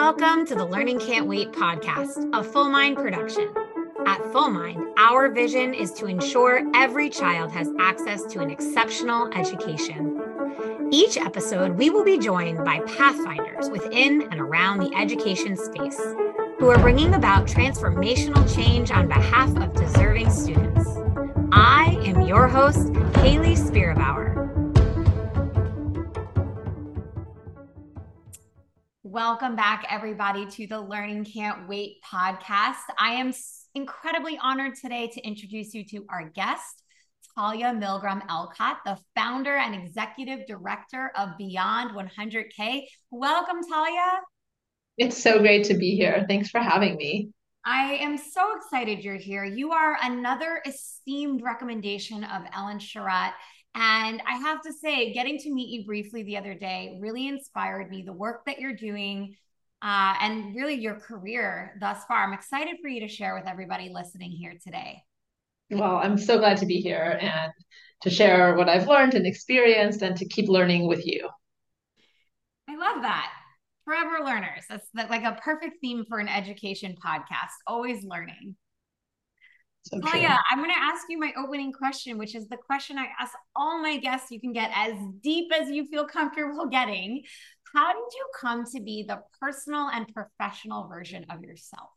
Welcome to the Learning Can't Wait podcast, a Full Mind production. At Full Mind, our vision is to ensure every child has access to an exceptional education. Each episode, we will be joined by pathfinders within and around the education space who are bringing about transformational change on behalf of deserving students. I am your host, Hayley Spira-Bauer. Welcome back, everybody, to the Learning Can't Wait podcast. I am incredibly honored today to introduce you to our guest, Talia Milgrom-Elcott, the founder and executive director of Beyond 100K. Welcome, Talia. It's so great to be here. Thanks for having me. I am so excited you're here. You are another esteemed recommendation of Ellen Sharratt and I have to say, getting to meet you briefly the other day really inspired me. The work that you're doing uh, and really your career thus far. I'm excited for you to share with everybody listening here today. Well, I'm so glad to be here and to share what I've learned and experienced and to keep learning with you. I love that. Forever learners. That's like a perfect theme for an education podcast, always learning. So Talia, I'm going to ask you my opening question, which is the question I ask all my guests. You can get as deep as you feel comfortable getting. How did you come to be the personal and professional version of yourself?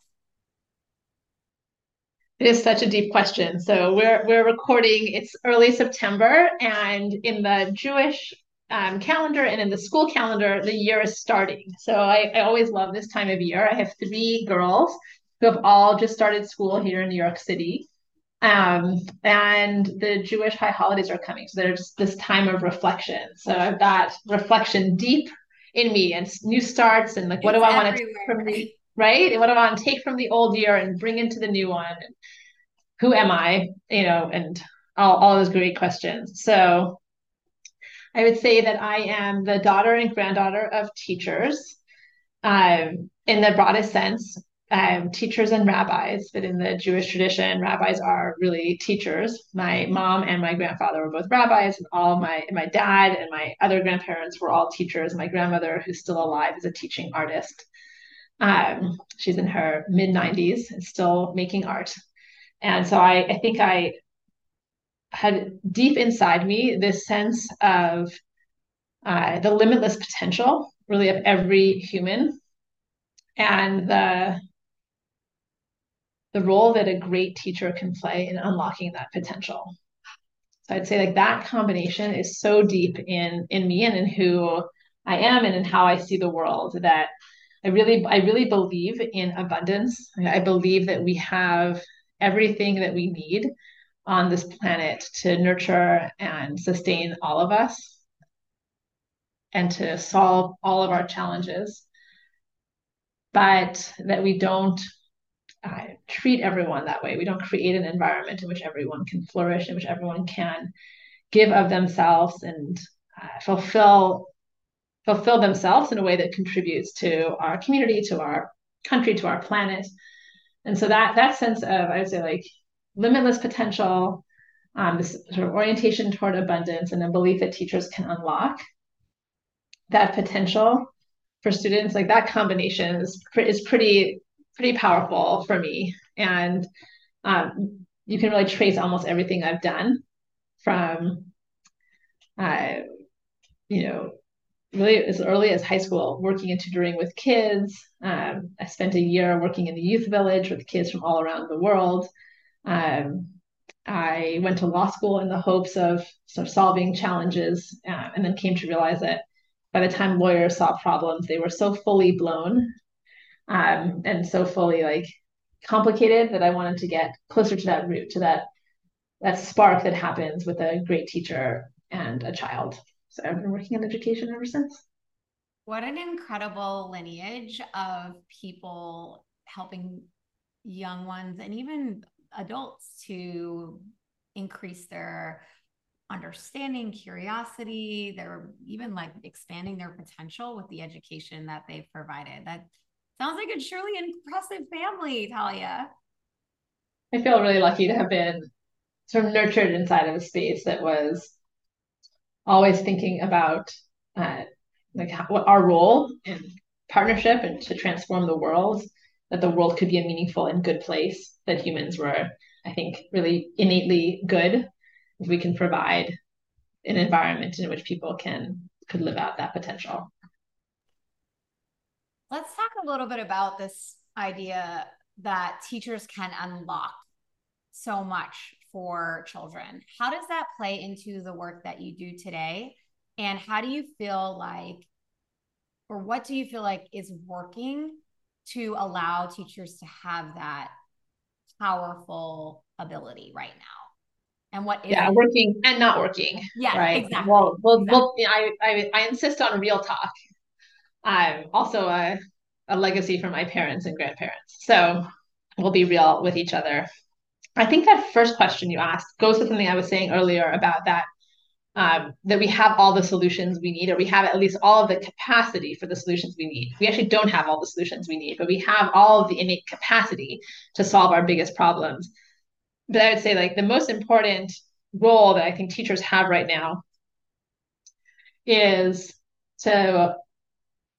It is such a deep question. So we're we're recording. It's early September, and in the Jewish um, calendar and in the school calendar, the year is starting. So I, I always love this time of year. I have three girls who have all just started school here in New York City. Um, and the Jewish high holidays are coming. So there's this time of reflection. So I've got reflection deep in me and new starts and like, what it's do I want to take from the, right? And what do I want to take from the old year and bring into the new one? And who am I? You know, and all, all those great questions. So I would say that I am the daughter and granddaughter of teachers um, in the broadest sense um, teachers and rabbis, but in the Jewish tradition, rabbis are really teachers. My mom and my grandfather were both rabbis, and all my my dad and my other grandparents were all teachers. My grandmother, who's still alive, is a teaching artist. Um, she's in her mid 90s and still making art. And so I, I think I had deep inside me this sense of uh, the limitless potential, really, of every human and the the role that a great teacher can play in unlocking that potential. So I'd say like that combination is so deep in in me and in who I am and in how I see the world that I really I really believe in abundance. I believe that we have everything that we need on this planet to nurture and sustain all of us and to solve all of our challenges. But that we don't uh, treat everyone that way. We don't create an environment in which everyone can flourish, in which everyone can give of themselves and uh, fulfill fulfill themselves in a way that contributes to our community, to our country, to our planet. And so that that sense of I would say like limitless potential, um, this sort of orientation toward abundance, and a belief that teachers can unlock that potential for students, like that combination is is pretty pretty powerful for me. And um, you can really trace almost everything I've done from, uh, you know, really as early as high school, working and tutoring with kids. Um, I spent a year working in the youth village with kids from all around the world. Um, I went to law school in the hopes of sort of solving challenges, uh, and then came to realize that by the time lawyers saw problems, they were so fully blown um, and so fully like complicated that I wanted to get closer to that root, to that that spark that happens with a great teacher and a child. So I've been working in education ever since. What an incredible lineage of people helping young ones and even adults to increase their understanding, curiosity, they're even like expanding their potential with the education that they've provided. That Sounds like a truly impressive family, Talia. I feel really lucky to have been sort of nurtured inside of a space that was always thinking about uh, like how, what our role in partnership and to transform the world, that the world could be a meaningful and good place, that humans were, I think, really innately good if we can provide an environment in which people can could live out that potential. Let's talk a little bit about this idea that teachers can unlock so much for children. How does that play into the work that you do today? And how do you feel like, or what do you feel like is working to allow teachers to have that powerful ability right now? And what is yeah, working and not working. Yeah, right. Exactly. Well, well, exactly. well I, I, I insist on real talk. I'm also a, a legacy from my parents and grandparents. So we'll be real with each other. I think that first question you asked goes to something I was saying earlier about that um, that we have all the solutions we need, or we have at least all of the capacity for the solutions we need. We actually don't have all the solutions we need, but we have all of the innate capacity to solve our biggest problems. But I would say, like, the most important role that I think teachers have right now is to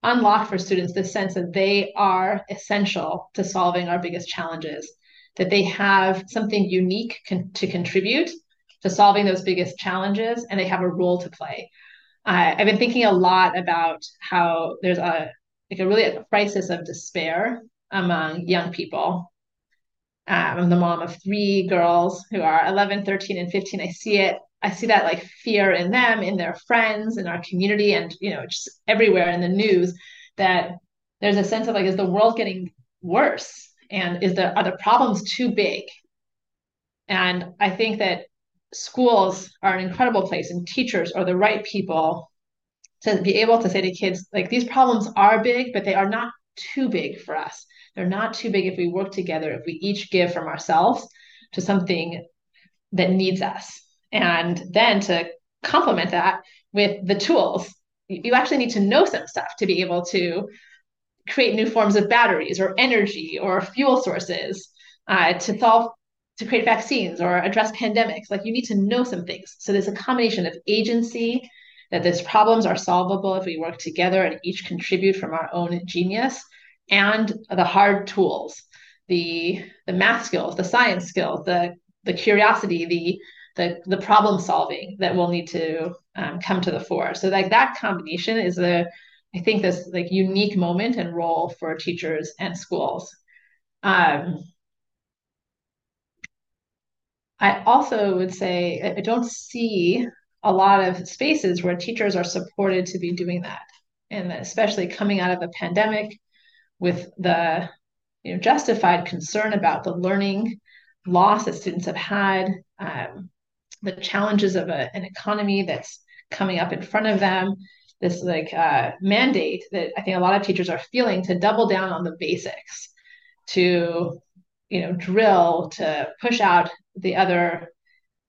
unlock for students the sense that they are essential to solving our biggest challenges, that they have something unique con- to contribute to solving those biggest challenges and they have a role to play. Uh, I've been thinking a lot about how there's a like a really a crisis of despair among young people. Um, I'm the mom of three girls who are 11, 13, and 15. I see it. I see that like fear in them, in their friends, in our community, and you know, just everywhere in the news. That there's a sense of like, is the world getting worse? And is the are the problems too big? And I think that schools are an incredible place and teachers are the right people to be able to say to kids like these problems are big but they are not too big for us they're not too big if we work together if we each give from ourselves to something that needs us and then to complement that with the tools you actually need to know some stuff to be able to create new forms of batteries or energy or fuel sources uh, to solve to create vaccines or address pandemics. Like you need to know some things. So there's a combination of agency, that these problems are solvable if we work together and each contribute from our own genius, and the hard tools, the the math skills, the science skills, the the curiosity, the the the problem solving that will need to um, come to the fore. So like that combination is a I think this like unique moment and role for teachers and schools. Um, I also would say I don't see a lot of spaces where teachers are supported to be doing that. And especially coming out of the pandemic with the you know, justified concern about the learning loss that students have had, um, the challenges of a, an economy that's coming up in front of them, this like uh, mandate that I think a lot of teachers are feeling to double down on the basics, to you know drill, to push out the other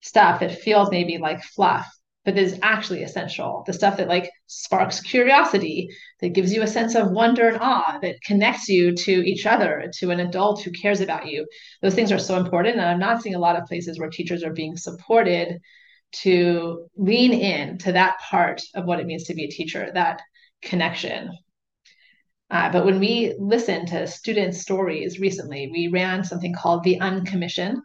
stuff that feels maybe like fluff but is actually essential. The stuff that like sparks curiosity that gives you a sense of wonder and awe that connects you to each other to an adult who cares about you. Those things are so important and i'm not seeing a lot of places where teachers are being supported to lean in to that part of what it means to be a teacher that connection. Uh, but when we listened to students stories recently we ran something called the uncommission.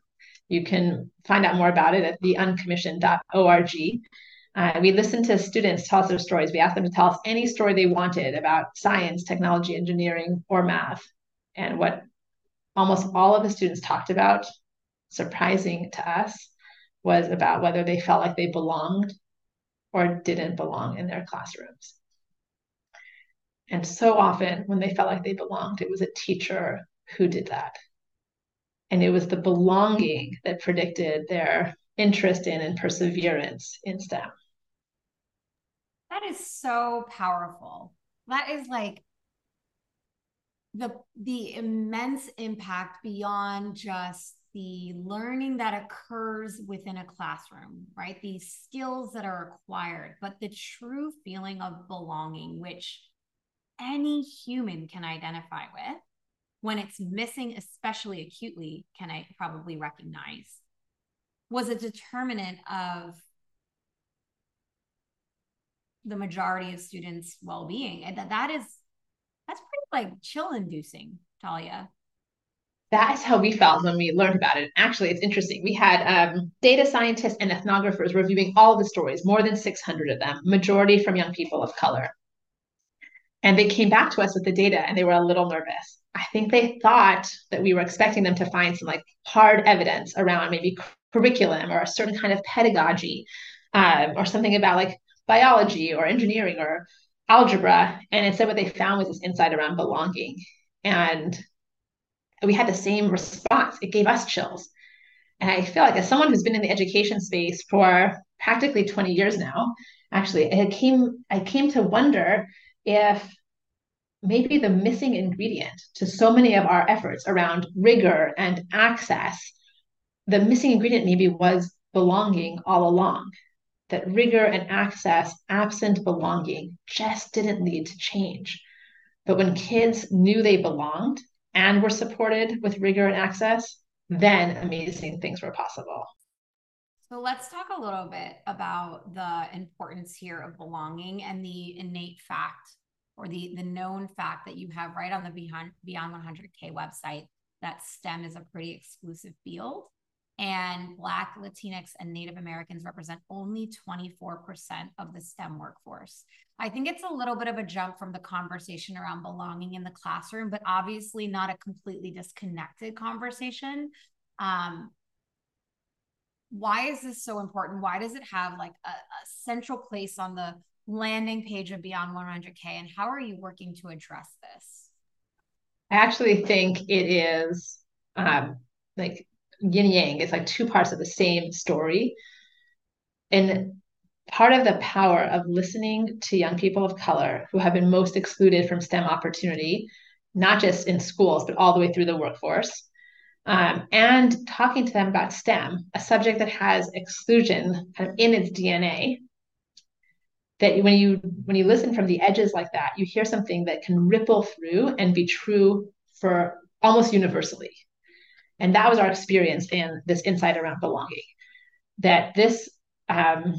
You can find out more about it at theuncommission.org. Uh, we listened to students tell us their stories. We asked them to tell us any story they wanted about science, technology, engineering, or math. And what almost all of the students talked about, surprising to us, was about whether they felt like they belonged or didn't belong in their classrooms. And so often, when they felt like they belonged, it was a teacher who did that. And it was the belonging that predicted their interest in and perseverance in STEM. That is so powerful. That is like the the immense impact beyond just the learning that occurs within a classroom, right? These skills that are acquired, but the true feeling of belonging, which any human can identify with when it's missing, especially acutely, can I probably recognize, was a determinant of the majority of students' well-being. And that that is That's pretty like chill inducing, Talia. That's how we felt when we learned about it. Actually, it's interesting. We had um, data scientists and ethnographers reviewing all the stories, more than 600 of them, majority from young people of color. And they came back to us with the data and they were a little nervous. I think they thought that we were expecting them to find some like hard evidence around maybe curriculum or a certain kind of pedagogy um, or something about like biology or engineering or algebra. And instead, what they found was this insight around belonging. And we had the same response. It gave us chills. And I feel like as someone who's been in the education space for practically 20 years now, actually, it came I came to wonder if maybe the missing ingredient to so many of our efforts around rigor and access, the missing ingredient maybe was belonging all along. That rigor and access, absent belonging, just didn't lead to change. But when kids knew they belonged and were supported with rigor and access, then amazing things were possible. So let's talk a little bit about the importance here of belonging and the innate fact or the the known fact that you have right on the Beyond Beyond 100K website that STEM is a pretty exclusive field and Black, Latinx, and Native Americans represent only 24% of the STEM workforce. I think it's a little bit of a jump from the conversation around belonging in the classroom, but obviously not a completely disconnected conversation. Um, why is this so important? Why does it have like a, a central place on the landing page of Beyond 100K, and how are you working to address this? I actually think it is um, like yin yang. It's like two parts of the same story. And part of the power of listening to young people of color who have been most excluded from STEM opportunity, not just in schools, but all the way through the workforce, um, and talking to them about STEM, a subject that has exclusion kind of in its DNA, that when you when you listen from the edges like that you hear something that can ripple through and be true for almost universally. And that was our experience in this insight around belonging that this um,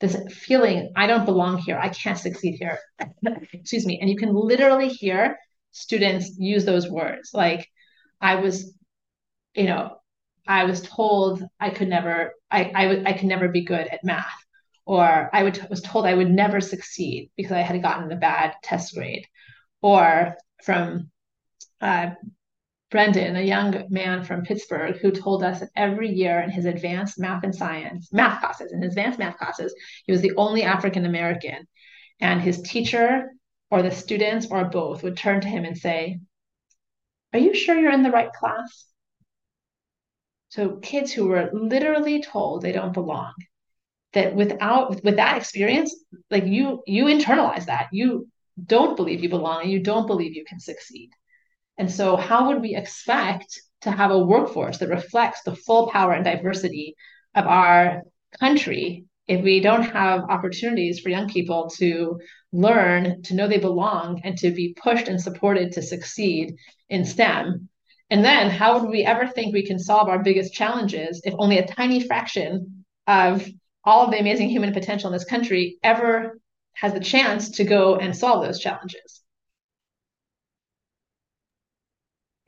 this feeling i don't belong here i can't succeed here excuse me and you can literally hear students use those words. Like i was you know i was told i could never i i, I could never be good at math or I would, was told I would never succeed because I had gotten a bad test grade, or from uh, Brendan, a young man from Pittsburgh, who told us that every year in his advanced math and science math classes, in his advanced math classes, he was the only African American, and his teacher or the students or both would turn to him and say, "Are you sure you're in the right class?" So kids who were literally told they don't belong that without with that experience like you you internalize that. You don't believe you belong and you don't believe you can succeed. And so how would we expect to have a workforce that reflects the full power and diversity of our country if we don't have opportunities for young people to learn to know they belong and to be pushed and supported to succeed in STEM? And then how would we ever think we can solve our biggest challenges if only a tiny fraction of all of the amazing human potential in this country ever has the chance to go and solve those challenges.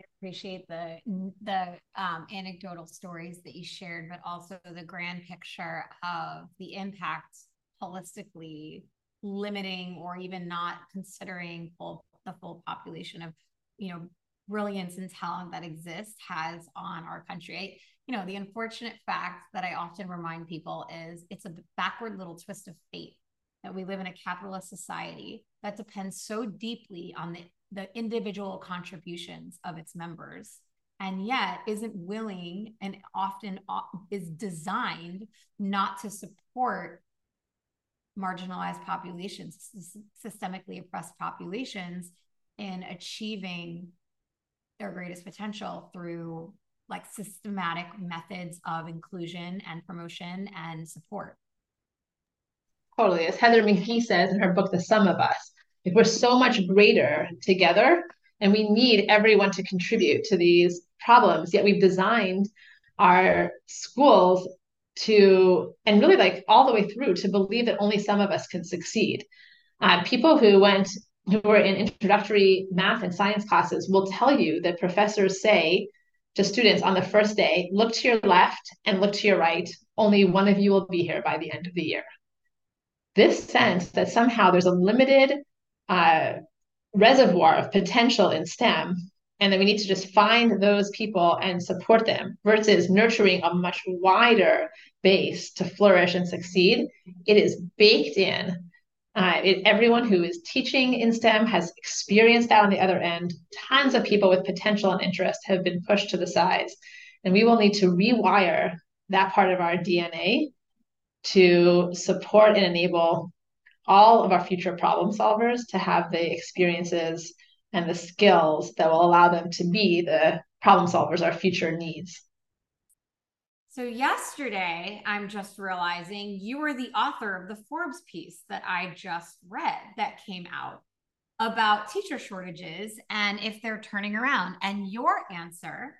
I appreciate the the um, anecdotal stories that you shared, but also the grand picture of the impact holistically limiting or even not considering full, the full population of you know brilliance and talent that exists has on our country you know, the unfortunate fact that I often remind people is it's a backward little twist of fate that we live in a capitalist society that depends so deeply on the, the individual contributions of its members and yet isn't willing and often uh, is designed not to support marginalized populations, systemically oppressed populations in achieving their greatest potential through like systematic methods of inclusion and promotion and support. Totally. As Heather McGhee says in her book, The Sum of Us, if we're so much greater together and we need everyone to contribute to these problems, yet we've designed our schools to, and really like all the way through, to believe that only some of us can succeed. Uh, people who went who were in introductory math and science classes will tell you that professors say to students on the first day, look to your left and look to your right. Only one of you will be here by the end of the year. This sense that somehow there's a limited uh, reservoir of potential in STEM and that we need to just find those people and support them versus nurturing a much wider base to flourish and succeed. It is baked in. Uh, it, everyone who is teaching in STEM has experienced that on the other end. Tons of people with potential and interest have been pushed to the sides. And we will need to rewire that part of our DNA to support and enable all of our future problem solvers to have the experiences and the skills that will allow them to be the problem solvers our future needs. So, yesterday, I'm just realizing you were the author of the Forbes piece that I just read that came out about teacher shortages and if they're turning around. And your answer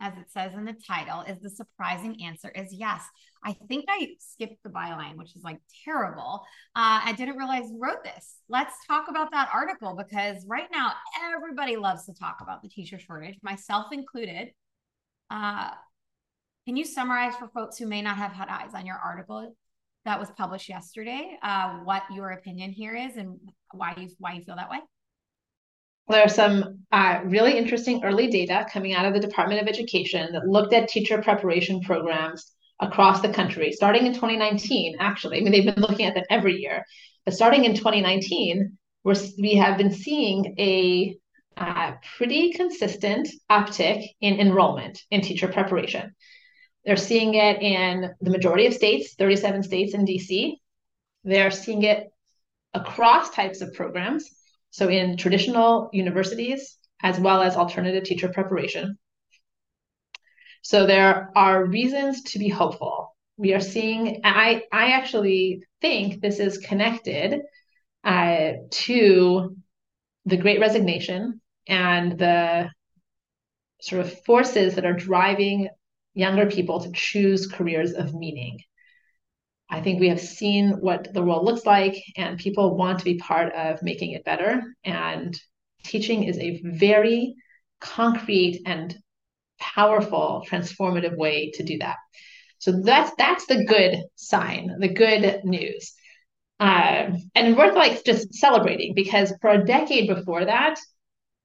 as it says in the title, is the surprising answer is yes. I think I skipped the byline, which is like terrible. Uh, I didn't realize you wrote this. Let's talk about that article because right now everybody loves to talk about the teacher shortage, myself included. Uh, can you summarize for folks who may not have had eyes on your article that was published yesterday, uh, what your opinion here is and why you why you feel that way? There are some uh, really interesting early data coming out of the Department of Education that looked at teacher preparation programs across the country, starting in 2019, actually. I mean, they've been looking at them every year. But starting in 2019, we're, we have been seeing a uh, pretty consistent uptick in enrollment in teacher preparation. They're seeing it in the majority of states, 37 states in DC. They're seeing it across types of programs so in traditional universities, as well as alternative teacher preparation. So there are reasons to be hopeful. We are seeing, I, I actually think this is connected uh, to the great resignation and the sort of forces that are driving younger people to choose careers of meaning. I think we have seen what the world looks like, and people want to be part of making it better. And teaching is a very concrete and powerful, transformative way to do that. So that's that's the good sign, the good news. Uh, and worth like just celebrating because for a decade before that,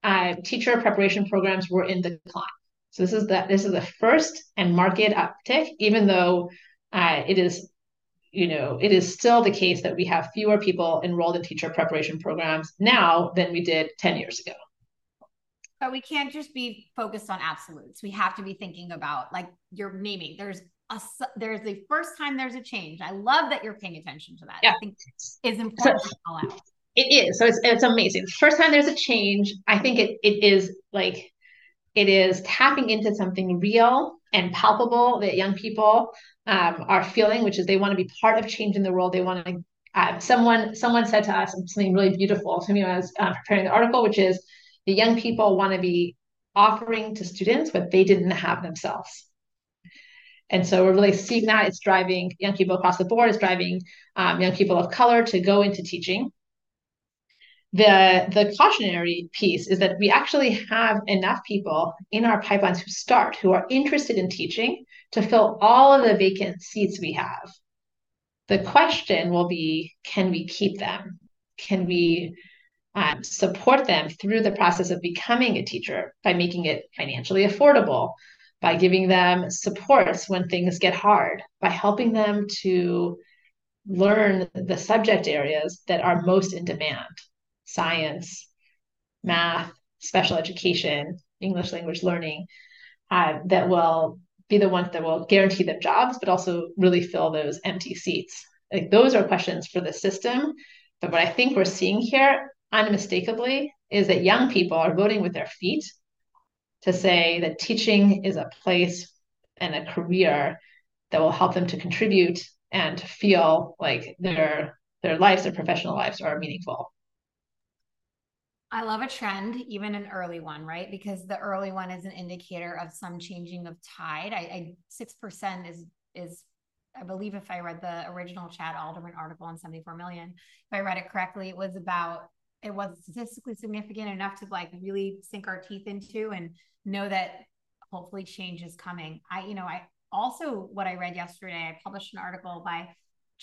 uh, teacher preparation programs were in decline. So this is the this is the first and market uptick, even though uh, it is you know, it is still the case that we have fewer people enrolled in teacher preparation programs now than we did 10 years ago. But we can't just be focused on absolutes. We have to be thinking about like you're naming. There's a there's the first time there's a change. I love that you're paying attention to that. Yeah. I think is important so, to call out. It is. So it's it's amazing. First time there's a change, I think it it is like it is tapping into something real and palpable that young people um, are feeling, which is they want to be part of changing the world. They want to. Uh, someone someone said to us something really beautiful to me when I was uh, preparing the article, which is the young people want to be offering to students what they didn't have themselves. And so we're really seeing that it's driving young people across the board, it's driving um, young people of color to go into teaching the the cautionary piece is that we actually have enough people in our pipelines who start who are interested in teaching to fill all of the vacant seats we have. The question will be can we keep them? Can we um, support them through the process of becoming a teacher by making it financially affordable by giving them supports when things get hard by helping them to learn the subject areas that are most in demand science, math, special education, English language learning uh, that will be the ones that will guarantee them jobs, but also really fill those empty seats. Like those are questions for the system. But what I think we're seeing here unmistakably is that young people are voting with their feet to say that teaching is a place and a career that will help them to contribute and to feel like their their lives, their professional lives are meaningful. I love a trend, even an early one, right? Because the early one is an indicator of some changing of tide. I six percent is is I believe if I read the original Chad Aldeman article on 74 million, if I read it correctly, it was about it was statistically significant enough to like really sink our teeth into and know that hopefully change is coming. I, you know, I also what I read yesterday, I published an article by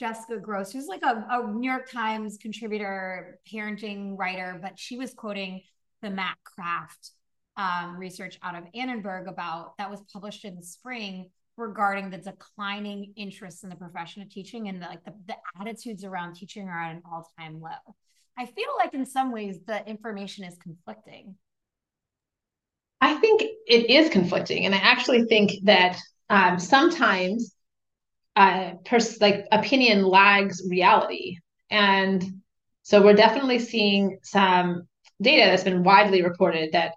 Jessica Gross, who's like a, a New York Times contributor, parenting writer, but she was quoting the Matt Kraft um, research out of Annenberg about that was published in the spring regarding the declining interest in the profession of teaching and the, like the, the attitudes around teaching are at an all-time low. I feel like in some ways the information is conflicting. I think it is conflicting, and I actually think that um, sometimes uh, pers- like opinion lags reality, and so we're definitely seeing some data that's been widely reported that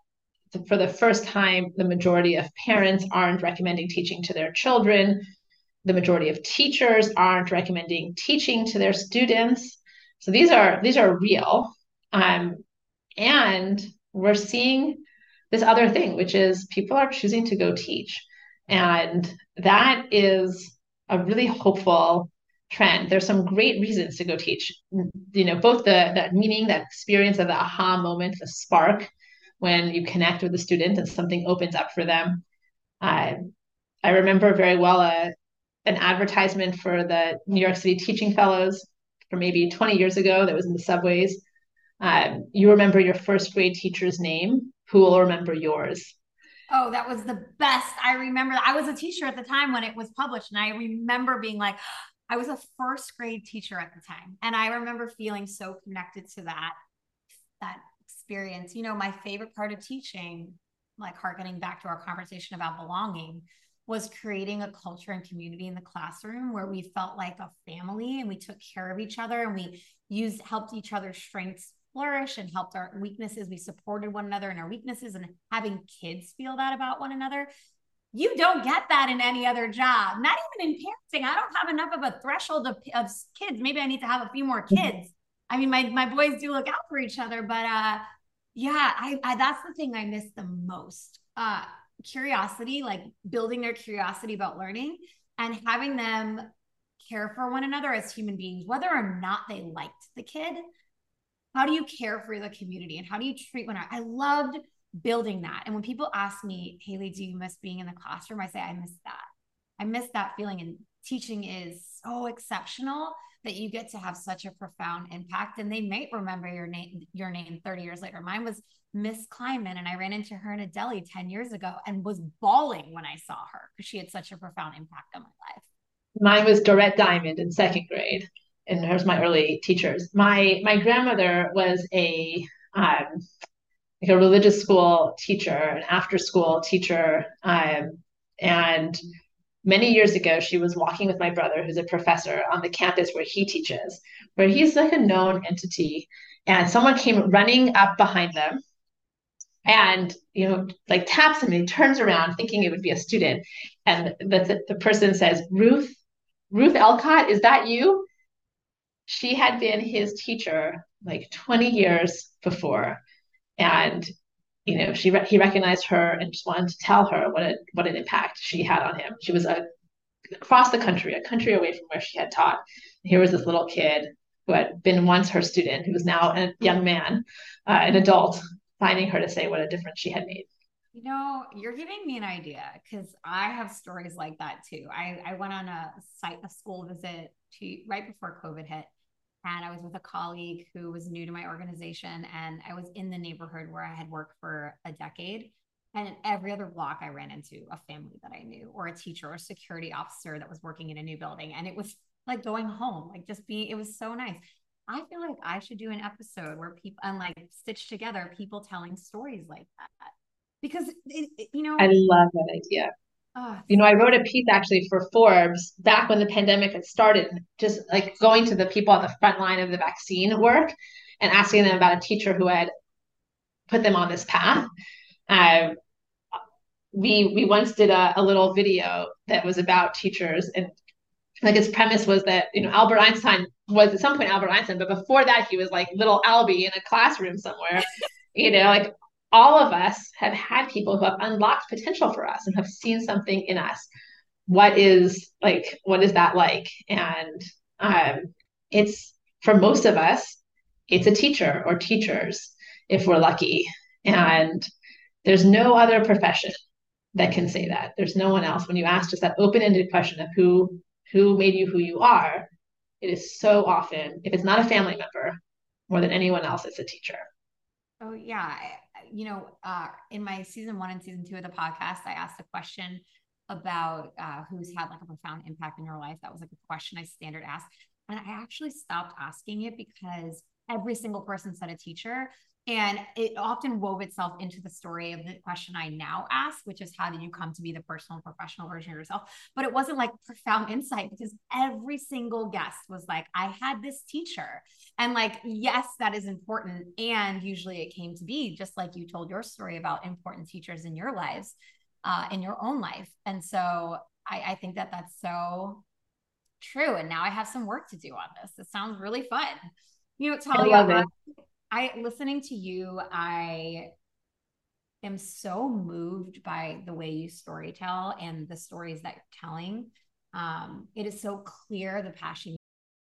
for the first time, the majority of parents aren't recommending teaching to their children. The majority of teachers aren't recommending teaching to their students. So these are these are real, um, and we're seeing this other thing, which is people are choosing to go teach, and that is a really hopeful trend. There's some great reasons to go teach. You know, both the that meaning, that experience of the aha moment, the spark when you connect with a student and something opens up for them. Uh, I remember very well a, uh, an advertisement for the New York City Teaching Fellows for maybe 20 years ago that was in the subways. Um, you remember your first grade teacher's name, who will remember yours? Oh, that was the best. I remember I was a teacher at the time when it was published, and I remember being like, I was a first grade teacher at the time, and I remember feeling so connected to that that experience. You know, my favorite part of teaching, like harkening back to our conversation about belonging, was creating a culture and community in the classroom where we felt like a family and we took care of each other and we used helped each other's strengths flourish and helped our weaknesses we supported one another in our weaknesses and having kids feel that about one another you don't get that in any other job not even in parenting i don't have enough of a threshold of, of kids maybe i need to have a few more mm-hmm. kids I mean, my my boys do look out for each other, but uh, yeah, I, I that's the thing I miss the most. Uh, curiosity, like building their curiosity about learning and having them care for one another as human beings, whether or not they liked the kid. How do you care for the community and how do you treat one? I loved building that. And when people ask me, Hayley, do you miss being in the classroom? I say, I miss that. I miss that feeling. And teaching is so exceptional that you get to have such a profound impact and they might remember your name your name 30 years later mine was miss kleinman and i ran into her in a deli 10 years ago and was bawling when i saw her because she had such a profound impact on my life mine was dorette diamond in second grade and here's my early teachers my my grandmother was a um, like a religious school teacher an after school teacher um, and many years ago, she was walking with my brother, who's a professor on the campus where he teaches, where he's like a known entity. And someone came running up behind them and, you know, like taps him and he turns around thinking it would be a student. And the, the person says, Ruth, Ruth Elcott, is that you? She had been his teacher like 20 years before. And you know, she re- he recognized her and just wanted to tell her what a, what an impact she had on him. She was a, across the country, a country away from where she had taught. And here was this little kid who had been once her student, who was now a young man, uh, an adult, finding her to say what a difference she had made. You know, you're giving me an idea because I have stories like that too. I, I went on a site, a school visit to right before COVID hit, and I was with a colleague who was new to my organization. And I was in the neighborhood where I had worked for a decade. And every other block, I ran into a family that I knew, or a teacher, or a security officer that was working in a new building. And it was like going home, like just being, it was so nice. I feel like I should do an episode where people, and like stitch together people telling stories like that. Because, it, it, you know, I love that idea. Oh, you know, I wrote a piece actually for Forbes back when the pandemic had started, just like going to the people on the front line of the vaccine work and asking them about a teacher who had put them on this path. Uh, we we once did a, a little video that was about teachers and like its premise was that you know Albert Einstein was at some point Albert Einstein, but before that he was like little Albie in a classroom somewhere. you know, like all of us have had people who have unlocked potential for us and have seen something in us what is like what is that like and um, it's for most of us it's a teacher or teachers if we're lucky. And there's no other profession that can say that. There's no one else. When you ask just that open-ended question of who who made you who you are, it is so often, if it's not a family member, more than anyone else, it's a teacher. Oh yeah. You know, uh, in my season one and season two of the podcast, I asked a question about uh, who's had like a profound impact in your life. That was like a question I standard asked. And I actually stopped asking it because every single person said a teacher. And it often wove itself into the story of the question I now ask, which is how did you come to be the personal and professional version of yourself? But it wasn't like profound insight because every single guest was like, I had this teacher. And like, yes, that is important. And usually it came to be just like you told your story about important teachers in your lives, uh, in your own life. And so I, I think that that's so true. And now I have some work to do on this. It sounds really fun. You know, Talia, I listening to you, I am so moved by the way you storytell and the stories that you're telling. Um, it is so clear the passion